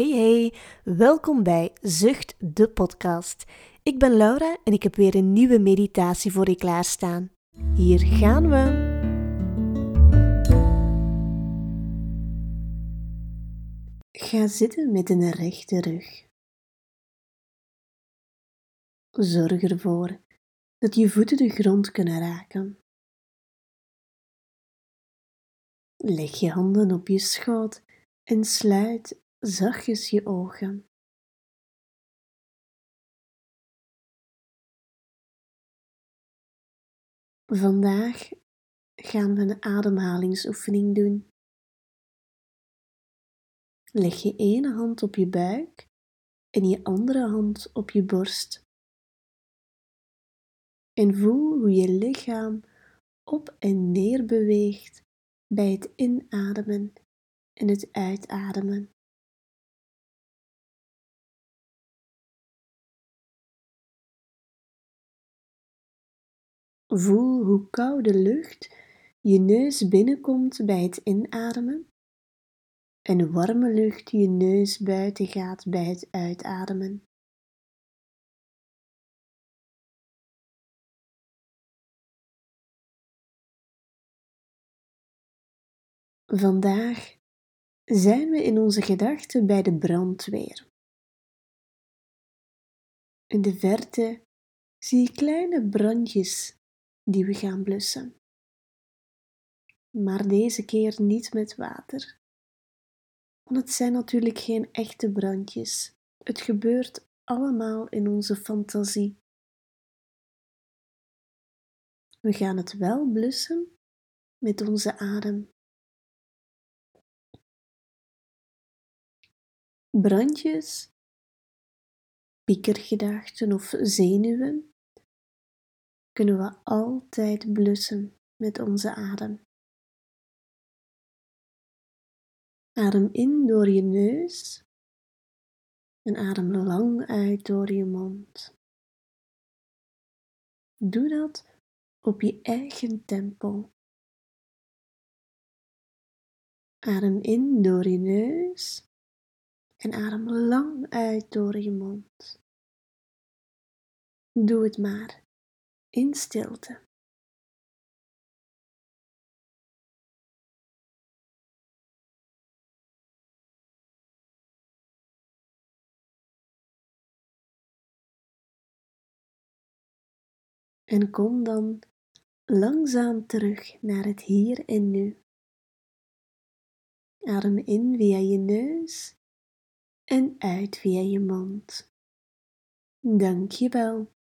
Hey hey, welkom bij Zucht de podcast. Ik ben Laura en ik heb weer een nieuwe meditatie voor je klaarstaan. Hier gaan we. Ga zitten met een rechte rug. Zorg ervoor dat je voeten de grond kunnen raken. Leg je handen op je schoot en sluit zachtjes je ogen. Vandaag gaan we een ademhalingsoefening doen. Leg je ene hand op je buik en je andere hand op je borst. En voel hoe je lichaam op en neer beweegt bij het inademen en het uitademen. Voel hoe koude lucht je neus binnenkomt bij het inademen en warme lucht je neus buiten gaat bij het uitademen. Vandaag zijn we in onze gedachten bij de brandweer. In de verte zie je kleine brandjes die we gaan blussen. Maar deze keer niet met water. Want het zijn natuurlijk geen echte brandjes. Het gebeurt allemaal in onze fantasie. We gaan het wel blussen met onze adem. Brandjes, piekergedachten of zenuwen kunnen we altijd blussen met onze adem. Adem in door je neus en adem lang uit door je mond. Doe dat op je eigen tempo. Adem in door je neus en adem lang uit door je mond. Doe het maar in stilte. En kom dan langzaam terug naar het hier en nu. Adem in via je neus en uit via je mond. Dank je wel.